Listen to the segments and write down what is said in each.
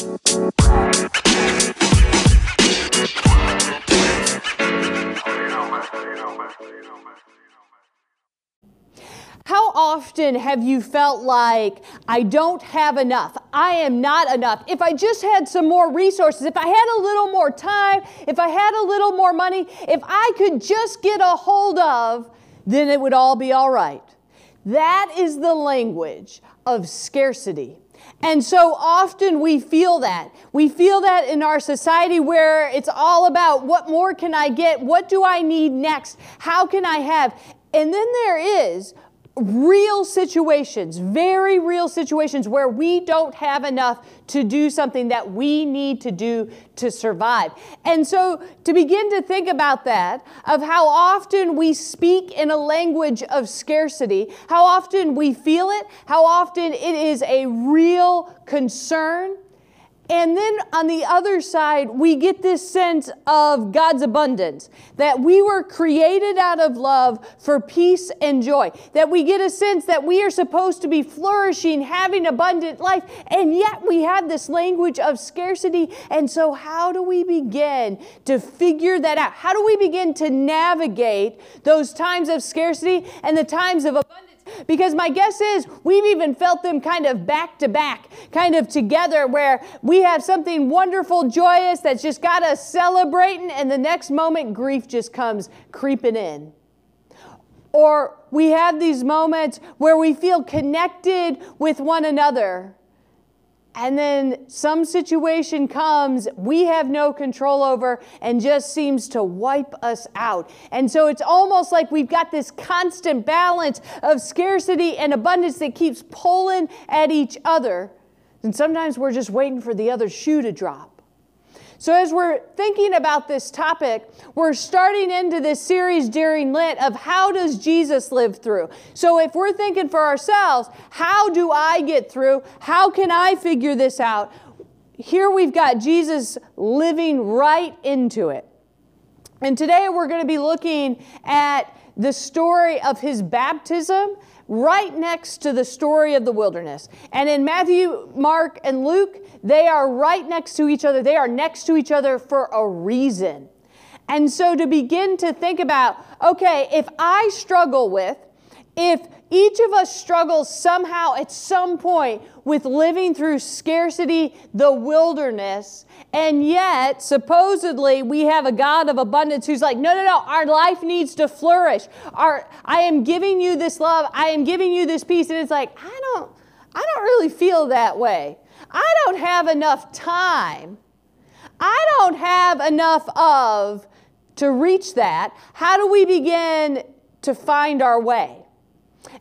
How often have you felt like I don't have enough? I am not enough. If I just had some more resources, if I had a little more time, if I had a little more money, if I could just get a hold of, then it would all be all right. That is the language of scarcity. And so often we feel that. We feel that in our society where it's all about what more can I get? What do I need next? How can I have? And then there is real situations, very real situations where we don't have enough to do something that we need to do to survive. And so to begin to think about that, of how often we speak in a language of scarcity, how often we feel it, how often it is a real concern, and then on the other side, we get this sense of God's abundance, that we were created out of love for peace and joy, that we get a sense that we are supposed to be flourishing, having abundant life, and yet we have this language of scarcity. And so, how do we begin to figure that out? How do we begin to navigate those times of scarcity and the times of abundance? Because my guess is we've even felt them kind of back to back, kind of together, where we have something wonderful, joyous that's just got us celebrating, and the next moment grief just comes creeping in. Or we have these moments where we feel connected with one another and then some situation comes we have no control over and just seems to wipe us out. And so it's almost like we've got this constant balance of scarcity and abundance that keeps pulling at each other. And sometimes we're just waiting for the other shoe to drop. So, as we're thinking about this topic, we're starting into this series during Lent of how does Jesus live through? So, if we're thinking for ourselves, how do I get through? How can I figure this out? Here we've got Jesus living right into it. And today we're going to be looking at the story of his baptism right next to the story of the wilderness. And in Matthew, Mark, and Luke, they are right next to each other. They are next to each other for a reason. And so to begin to think about, okay, if I struggle with, if each of us struggles somehow at some point with living through scarcity, the wilderness, and yet supposedly we have a God of abundance who's like, no, no, no, our life needs to flourish. Our, I am giving you this love, I am giving you this peace. And it's like, I don't, I don't really feel that way. I don't have enough time. I don't have enough of to reach that. How do we begin to find our way?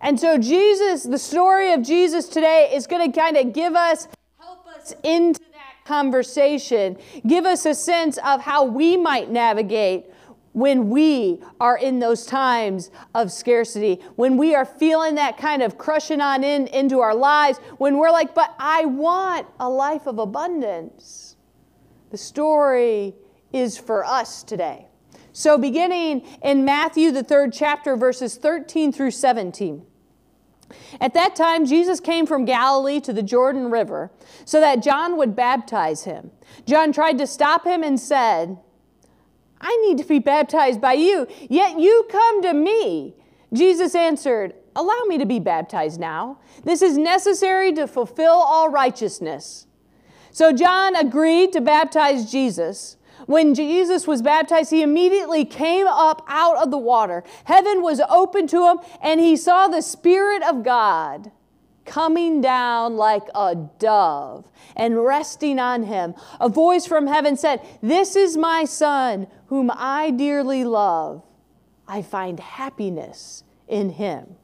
And so, Jesus, the story of Jesus today is going to kind of give us, help us into that conversation, give us a sense of how we might navigate when we are in those times of scarcity, when we are feeling that kind of crushing on in into our lives, when we're like, but I want a life of abundance. The story is for us today. So, beginning in Matthew, the third chapter, verses 13 through 17. At that time, Jesus came from Galilee to the Jordan River so that John would baptize him. John tried to stop him and said, I need to be baptized by you, yet you come to me. Jesus answered, Allow me to be baptized now. This is necessary to fulfill all righteousness. So John agreed to baptize Jesus. When Jesus was baptized, he immediately came up out of the water. Heaven was open to him, and he saw the Spirit of God coming down like a dove and resting on him. A voice from heaven said, This is my Son, whom I dearly love. I find happiness in him.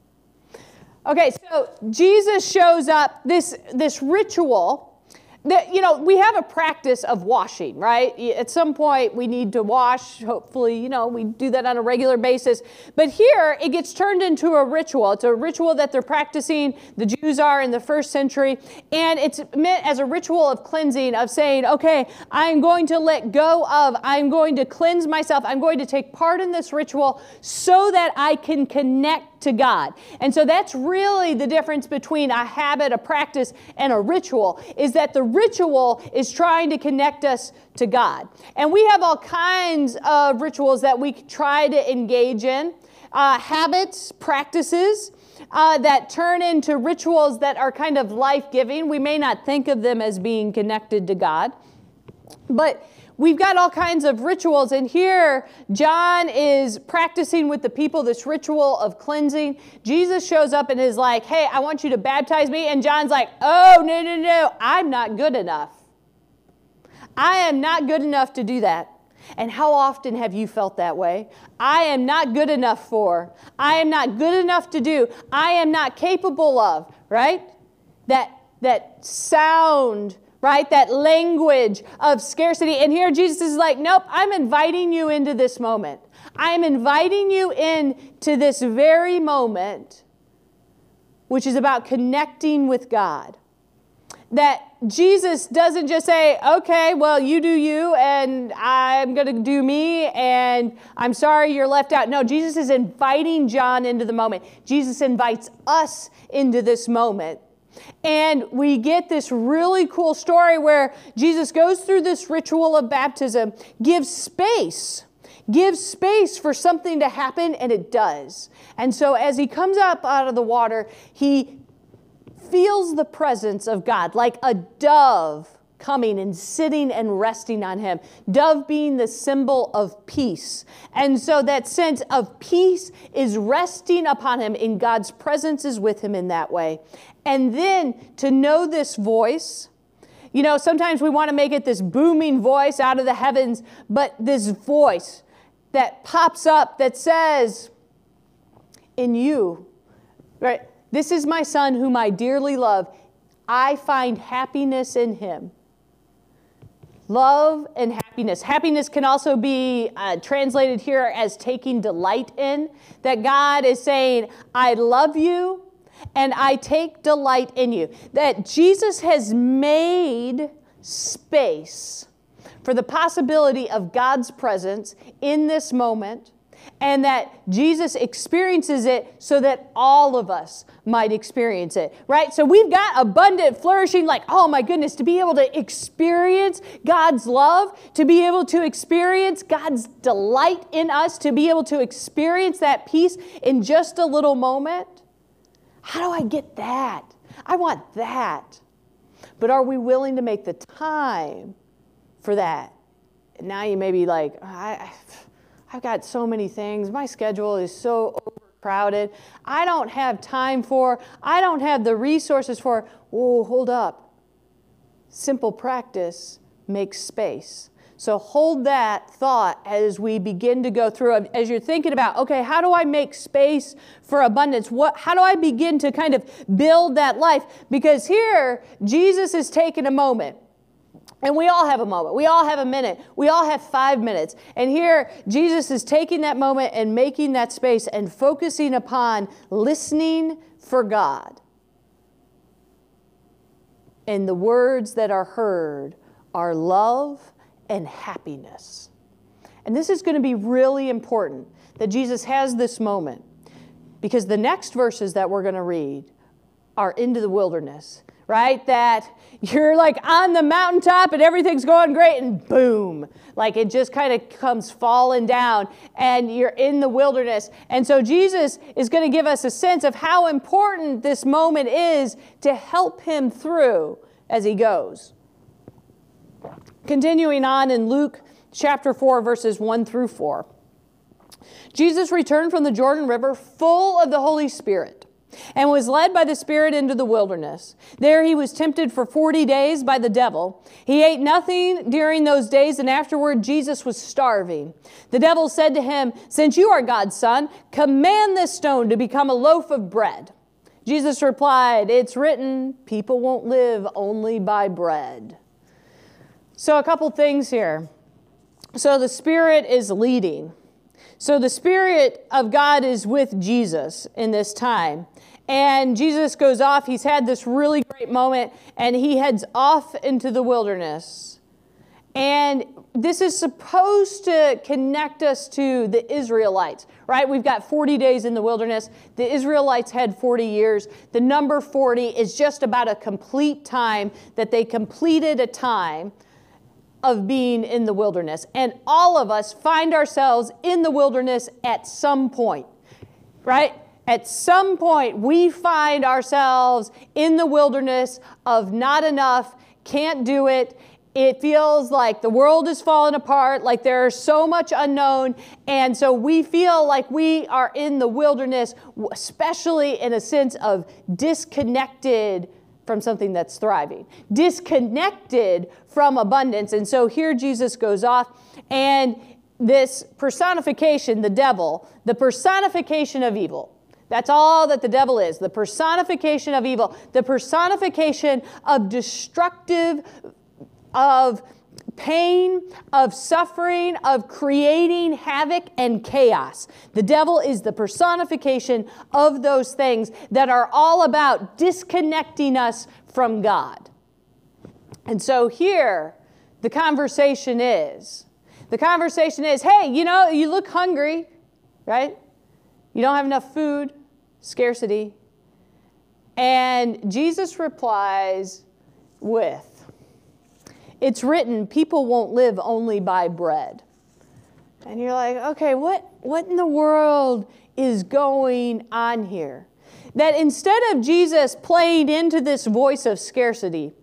Okay, so Jesus shows up, this, this ritual that, you know, we have a practice of washing, right? At some point, we need to wash. Hopefully, you know, we do that on a regular basis. But here, it gets turned into a ritual. It's a ritual that they're practicing, the Jews are in the first century. And it's meant as a ritual of cleansing, of saying, okay, I'm going to let go of, I'm going to cleanse myself, I'm going to take part in this ritual so that I can connect to God. And so that's really the difference between a habit, a practice, and a ritual, is that the ritual is trying to connect us to God. And we have all kinds of rituals that we try to engage in uh, habits, practices. Uh, that turn into rituals that are kind of life giving. We may not think of them as being connected to God, but we've got all kinds of rituals. And here, John is practicing with the people this ritual of cleansing. Jesus shows up and is like, Hey, I want you to baptize me. And John's like, Oh, no, no, no, I'm not good enough. I am not good enough to do that. And how often have you felt that way? I am not good enough for. I am not good enough to do. I am not capable of, right? That that sound right? That language of scarcity. And here Jesus is like, nope, I'm inviting you into this moment. I'm inviting you into this very moment, which is about connecting with God. That Jesus doesn't just say, okay, well, you do you, and I'm going to do me, and I'm sorry you're left out. No, Jesus is inviting John into the moment. Jesus invites us into this moment and we get this really cool story where Jesus goes through this ritual of baptism, gives space, gives space for something to happen, and it does. And so as he comes up out of the water, he feels the presence of God like a dove coming and sitting and resting on him. Dove being the symbol of peace. And so that sense of peace is resting upon him, and God's presence is with him in that way. And then to know this voice, you know, sometimes we want to make it this booming voice out of the heavens, but this voice that pops up that says, In you, right? This is my son whom I dearly love. I find happiness in him. Love and happiness. Happiness can also be uh, translated here as taking delight in. That God is saying, I love you and I take delight in you. That Jesus has made space for the possibility of God's presence in this moment and that Jesus experiences it so that all of us might experience it, right? So we've got abundant, flourishing, like, oh my goodness, to be able to experience God's love, to be able to experience God's delight in us, to be able to experience that peace in just a little moment. How do I get that? I want that. But are we willing to make the time for that? now you may be like, I, I've got so many things. My schedule is so overcrowded. I don't have time for, I don't have the resources for. Whoa, hold up. Simple practice makes space. So hold that thought as we begin to go through as you're thinking about, okay, how do I make space for abundance? What how do I begin to kind of build that life? Because here Jesus is taking a moment and we all have a moment. We all have a minute. We all have five minutes. And here, Jesus is taking that moment and making that space and focusing upon listening for God. And the words that are heard are love and happiness. And this is going to be really important that Jesus has this moment because the next verses that we're going to read are into the wilderness right? That you're like on the mountaintop and everything's going great, and boom, like it just kind of comes falling down, and you're in the wilderness. And so Jesus is going to give us a sense of how important this moment is to help him through as he goes. Continuing on in Luke chapter 4, verses 1 through 4. Jesus returned from the Jordan River full of the Holy Spirit and was led by the Spirit into the wilderness. There he was tempted for 40 days by the devil. He ate nothing during those days, and afterward Jesus was starving. The devil said to him, Since you are God's son, command this stone to become a loaf of bread. Jesus replied, It's written, people won't live only by bread. So, a couple things here. So, the Spirit is leading. So the Spirit of God is with Jesus in this time. And Jesus goes off. He's had this really great moment, and he heads off into the wilderness. And this is supposed to connect us to the Israelites, right? We've got 40 days in the wilderness. The Israelites had 40 years. The number 40 is just about a complete time that they completed a time of being in the wilderness. And all of us find ourselves in the wilderness at some point, right? At some point, we find ourselves in the wilderness of not enough, can't do it, it feels like the world is falling apart, like there's so much unknown. And so we feel like we are in the wilderness, especially in a sense of disconnected from something that's thriving, disconnected from abundance. And so here Jesus goes off, and this personification, the devil, the personification of evil. That's all that the devil is the personification of evil, the personification of destructive of pain, of suffering, of creating havoc and chaos. The devil is the personification of those things that are all about disconnecting us from God. And so here, the conversation is the conversation is hey, you know, you look hungry, right? You don't have enough food, scarcity. And Jesus replies with, it's written, people won't live only by bread. And you're like, okay, what, what in the world is going on here? That instead of Jesus playing into this voice of scarcity,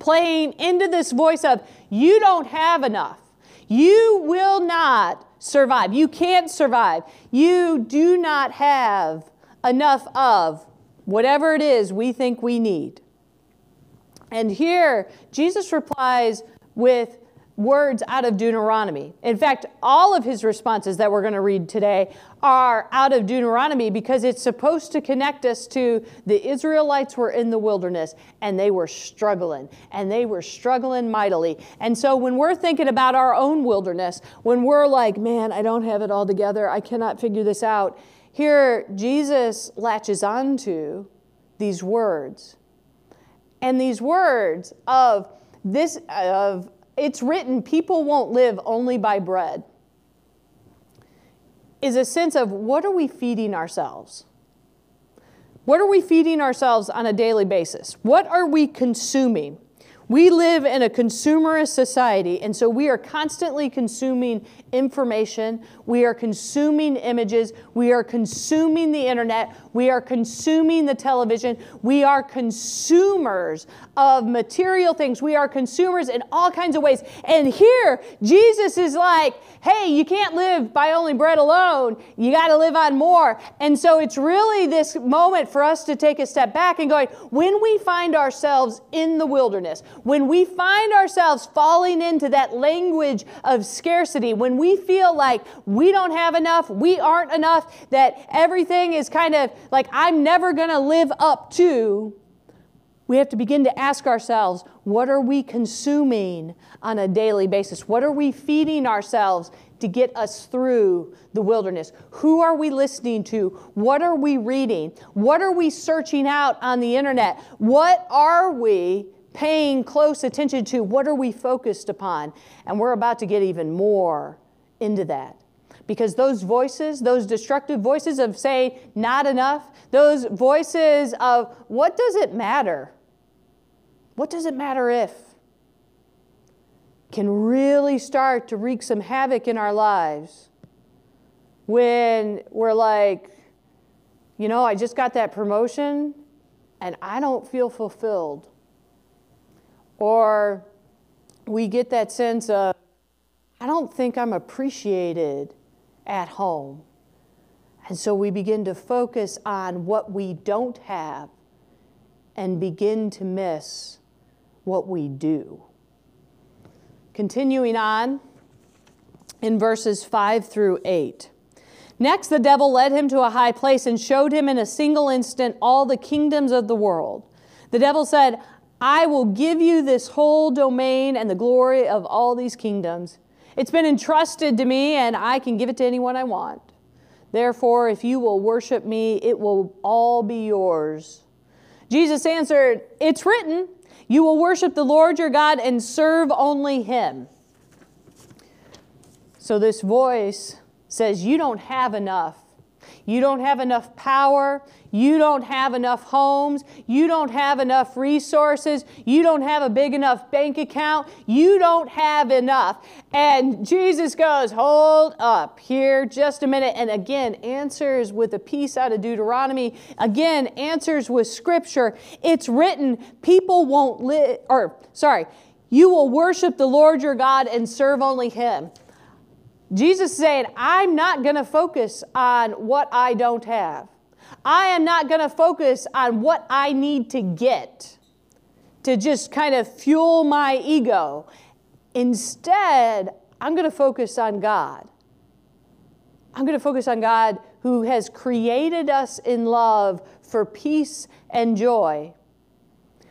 playing into this voice of, you don't have enough, you will not survive, you can't survive, you do not have enough of whatever it is we think we need. And here, Jesus replies with words out of Deuteronomy. In fact, all of his responses that we're going to read today are out of Deuteronomy because it's supposed to connect us to the Israelites were in the wilderness and they were struggling and they were struggling mightily. And so when we're thinking about our own wilderness, when we're like, man, I don't have it all together, I cannot figure this out, here Jesus latches onto these words and these words of this, of it's written, people won't live only by bread, is a sense of what are we feeding ourselves? What are we feeding ourselves on a daily basis? What are we consuming? We live in a consumerist society, and so we are constantly consuming information. We are consuming images. We are consuming the internet. We are consuming the television. We are consumers of material things. We are consumers in all kinds of ways. And here, Jesus is like, hey, you can't live by only bread alone. You got to live on more. And so it's really this moment for us to take a step back and going, when we find ourselves in the wilderness, when we find ourselves falling into that language of scarcity, when we feel like we don't have enough, we aren't enough, that everything is kind of like I'm never going to live up to, we have to begin to ask ourselves what are we consuming on a daily basis? What are we feeding ourselves to get us through the wilderness? Who are we listening to? What are we reading? What are we searching out on the internet? What are we paying close attention to? What are we focused upon? And we're about to get even more into that. Because those voices, those destructive voices of say, not enough, those voices of what does it matter? What does it matter if? Can really start to wreak some havoc in our lives when we're like, you know, I just got that promotion and I don't feel fulfilled. Or we get that sense of, I don't think I'm appreciated at home. And so we begin to focus on what we don't have and begin to miss what we do. Continuing on in verses 5 through 8. Next, the devil led him to a high place and showed him in a single instant all the kingdoms of the world. The devil said, I will give you this whole domain and the glory of all these kingdoms. It's been entrusted to me, and I can give it to anyone I want. Therefore, if you will worship me, it will all be yours. Jesus answered, It's written, You will worship the Lord your God and serve only him. So this voice says, You don't have enough. You don't have enough power. You don't have enough homes. You don't have enough resources. You don't have a big enough bank account. You don't have enough. And Jesus goes, Hold up here just a minute. And again, answers with a piece out of Deuteronomy. Again, answers with scripture. It's written, people won't live, or sorry, you will worship the Lord your God and serve only him. Jesus said, I'm not going to focus on what I don't have. I am not going to focus on what I need to get to just kind of fuel my ego. Instead, I'm going to focus on God. I'm going to focus on God who has created us in love for peace and joy,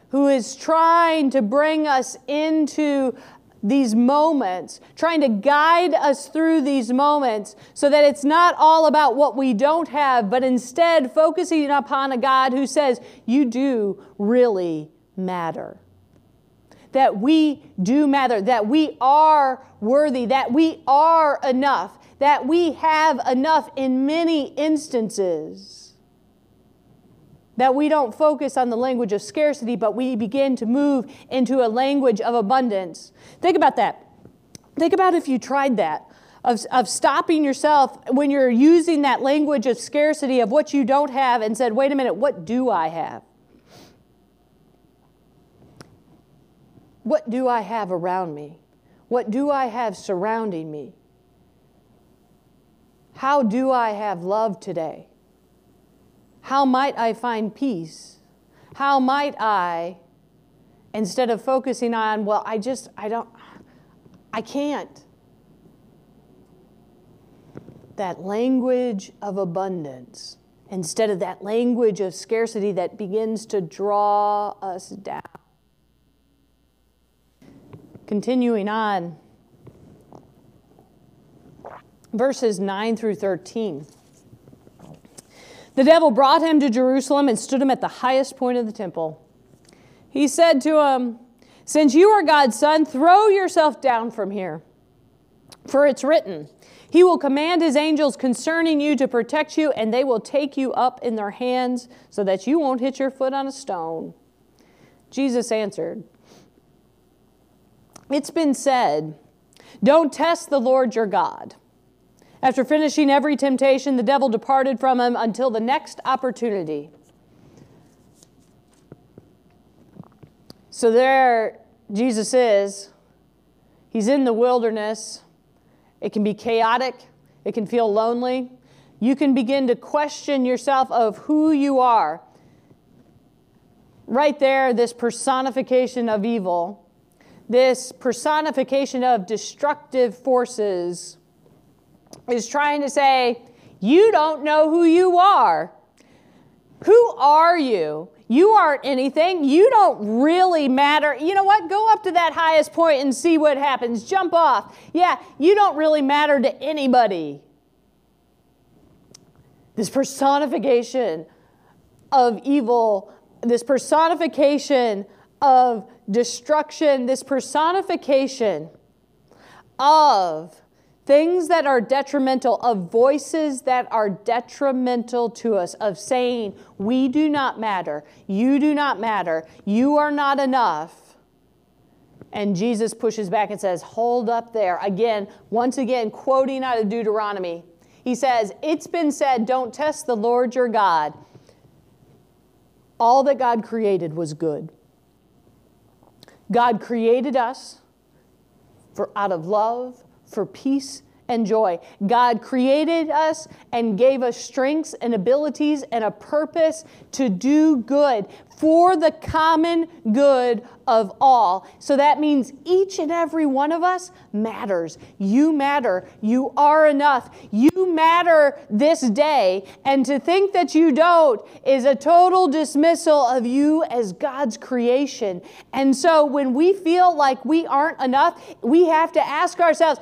who is trying to bring us into these moments, trying to guide us through these moments so that it's not all about what we don't have, but instead focusing upon a God who says, You do really matter. That we do matter, that we are worthy, that we are enough, that we have enough in many instances that we don't focus on the language of scarcity, but we begin to move into a language of abundance. Think about that. Think about if you tried that. Of, of stopping yourself when you're using that language of scarcity of what you don't have and said, wait a minute, what do I have? What do I have around me? What do I have surrounding me? How do I have love today? How might I find peace? How might I, instead of focusing on, well, I just, I don't, I can't. That language of abundance instead of that language of scarcity that begins to draw us down. Continuing on, verses 9 through 13. The devil brought him to Jerusalem and stood him at the highest point of the temple. He said to him, Since you are God's son, throw yourself down from here. For it's written, He will command His angels concerning you to protect you, and they will take you up in their hands so that you won't hit your foot on a stone. Jesus answered, It's been said, Don't test the Lord your God. After finishing every temptation, the devil departed from him until the next opportunity. So there Jesus is. He's in the wilderness. It can be chaotic, it can feel lonely. You can begin to question yourself of who you are. Right there, this personification of evil, this personification of destructive forces is trying to say, You don't know who you are. Who are you? You aren't anything. You don't really matter. You know what? Go up to that highest point and see what happens. Jump off. Yeah, you don't really matter to anybody. This personification of evil, this personification of destruction, this personification of things that are detrimental, of voices that are detrimental to us, of saying, we do not matter, you do not matter, you are not enough. And Jesus pushes back and says, Hold up there. Again, once again, quoting out of Deuteronomy. He says, It's been said, don't test the Lord your God. All that God created was good. God created us for out of love for peace and joy. God created us and gave us strengths and abilities and a purpose to do good for the common good of all. So that means each and every one of us matters. You matter. You are enough. You matter this day. And to think that you don't is a total dismissal of you as God's creation. And so when we feel like we aren't enough, we have to ask ourselves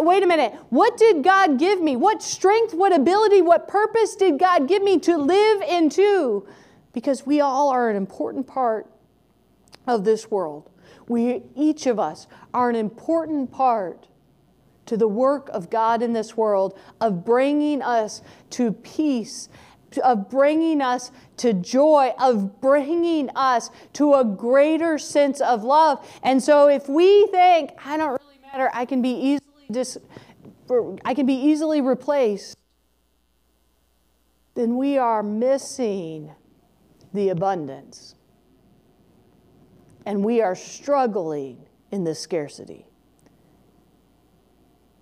wait a minute, what did God give me? What strength, what ability, what purpose did God give me to live into? Because we all are an important part of this world. We, each of us, are an important part to the work of God in this world, of bringing us to peace, of bringing us to joy, of bringing us to a greater sense of love. And so if we think, I don't really matter, I can be easily dis- I can be easily replaced, then we are missing the abundance. And we are struggling in this scarcity.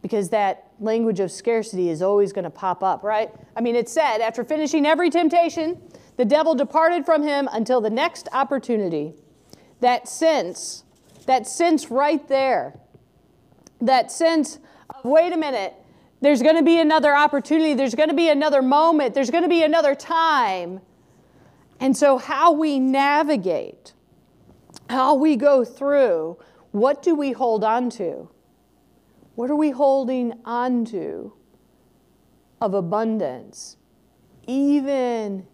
Because that language of scarcity is always going to pop up, right? I mean, it said, after finishing every temptation, the devil departed from him until the next opportunity. That sense, that sense right there, that sense of, wait a minute, there's going to be another opportunity, there's going to be another moment, there's going to be another time. And so, how we navigate, how we go through, what do we hold on to? What are we holding on to of abundance, even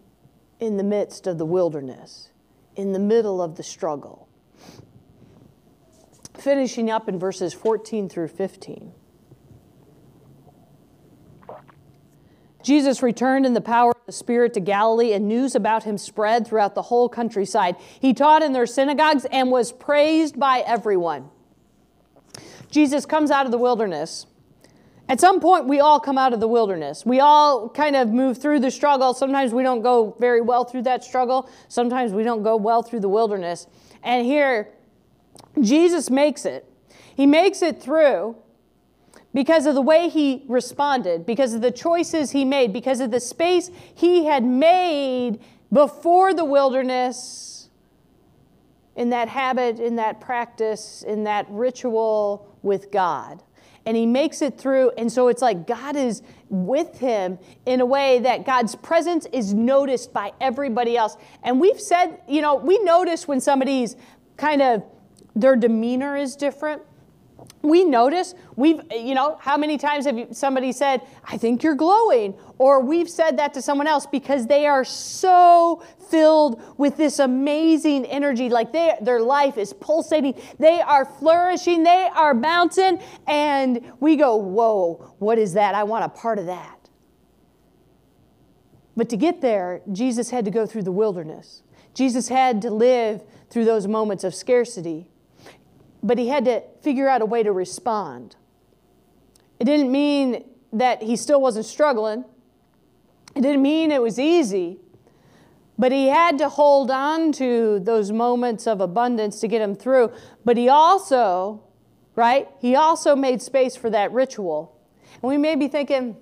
in the midst of the wilderness, in the middle of the struggle? Finishing up in verses 14 through 15. Jesus returned in the power of the Spirit to Galilee, and news about him spread throughout the whole countryside. He taught in their synagogues and was praised by everyone. Jesus comes out of the wilderness. At some point, we all come out of the wilderness. We all kind of move through the struggle. Sometimes we don't go very well through that struggle. Sometimes we don't go well through the wilderness. And here, Jesus makes it. He makes it through because of the way he responded, because of the choices he made, because of the space he had made before the wilderness in that habit, in that practice, in that ritual with God. And he makes it through, and so it's like God is with him in a way that God's presence is noticed by everybody else. And we've said, you know, we notice when somebody's kind of, their demeanor is different we notice we've you know how many times have somebody said i think you're glowing or we've said that to someone else because they are so filled with this amazing energy like they, their life is pulsating they are flourishing they are bouncing and we go whoa what is that? I want a part of that. But to get there jesus had to go through the wilderness. Jesus had to live through those moments of scarcity but he had to figure out a way to respond. It didn't mean that he still wasn't struggling, it didn't mean it was easy, but he had to hold on to those moments of abundance to get him through. But he also, right, he also made space for that ritual. And we may be thinking,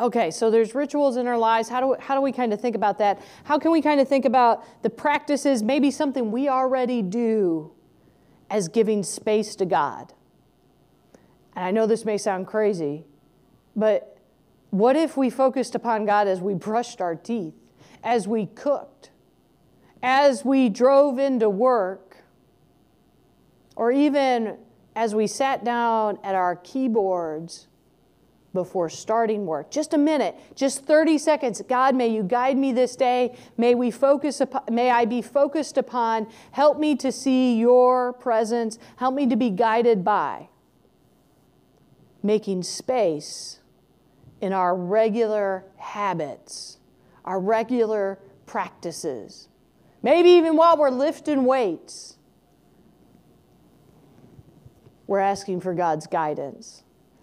Okay, so there's rituals in our lives. How do, how do we kind of think about that? How can we kind of think about the practices, maybe something we already do as giving space to God. And I know this may sound crazy, but what if we focused upon God as we brushed our teeth, as we cooked, as we drove into work, or even as we sat down at our keyboards before starting work. Just a minute, just 30 seconds. God, may you guide me this day. May we focus upon, may I be focused upon. Help me to see your presence. Help me to be guided by making space in our regular habits, our regular practices. Maybe even while we're lifting weights, we're asking for God's guidance.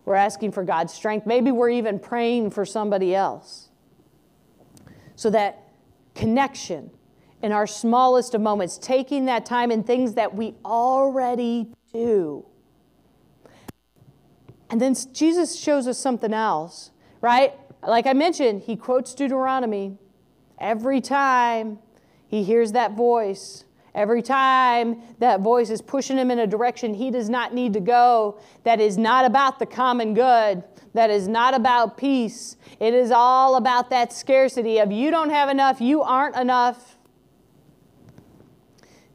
We're asking for God's strength. Maybe we're even praying for somebody else. So that connection in our smallest of moments, taking that time in things that we already do. And then Jesus shows us something else, right? Like I mentioned, he quotes Deuteronomy every time he hears that voice. Every time that voice is pushing him in a direction he does not need to go, that is not about the common good, that is not about peace. It is all about that scarcity of you don't have enough, you aren't enough.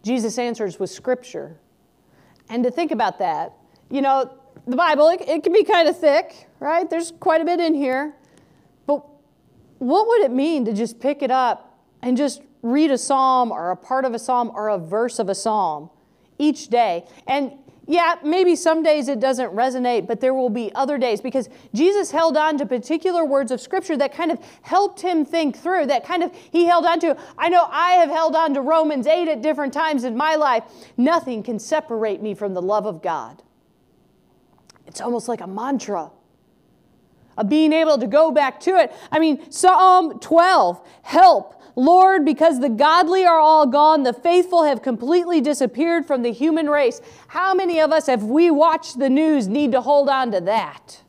Jesus answers with scripture. And to think about that, you know, the Bible, it, it can be kind of thick, right? There's quite a bit in here. But what would it mean to just pick it up and just read a psalm or a part of a psalm or a verse of a psalm each day. And yeah, maybe some days it doesn't resonate, but there will be other days because Jesus held on to particular words of scripture that kind of helped him think through, that kind of he held on to. I know I have held on to Romans 8 at different times in my life. Nothing can separate me from the love of God. It's almost like a mantra of being able to go back to it. I mean, Psalm 12, help. Lord, because the godly are all gone, the faithful have completely disappeared from the human race. How many of us, if we watch the news, need to hold on to that?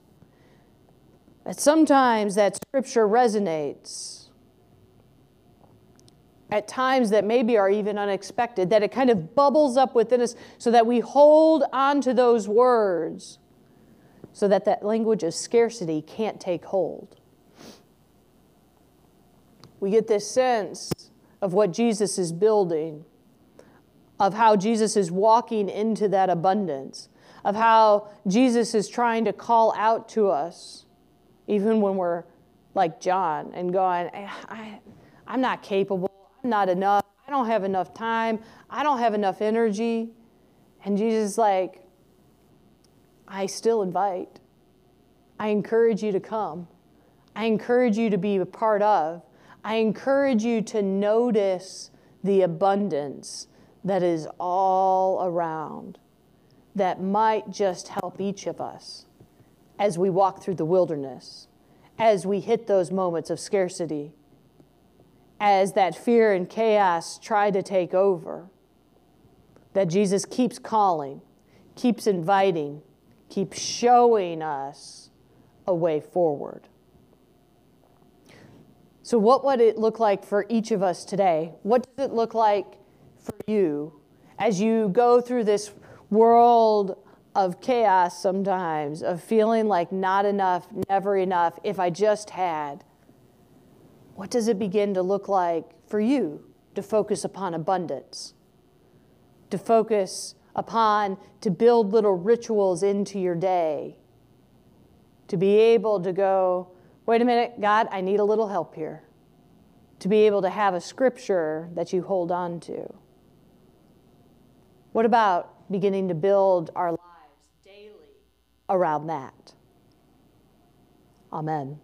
That sometimes that scripture resonates. At times that maybe are even unexpected, that it kind of bubbles up within us so that we hold on to those words so that that language of scarcity can't take hold. We get this sense of what Jesus is building, of how Jesus is walking into that abundance, of how Jesus is trying to call out to us, even when we're like John and going, eh, I, am not capable, I'm not enough, I don't have enough time, I don't have enough energy. And Jesus is like, I still invite. I encourage you to come. I encourage you to be a part of. I encourage you to notice the abundance that is all around that might just help each of us as we walk through the wilderness, as we hit those moments of scarcity, as that fear and chaos try to take over. That Jesus keeps calling, keeps inviting, keeps showing us a way forward. So, what would it look like for each of us today? What does it look like for you as you go through this world of chaos sometimes, of feeling like not enough, never enough, if I just had? What does it begin to look like for you to focus upon abundance? To focus upon, to build little rituals into your day to be able to go, wait a minute, God, I need a little help here. To be able to have a scripture that you hold on to. What about beginning to build our lives daily around that? Amen.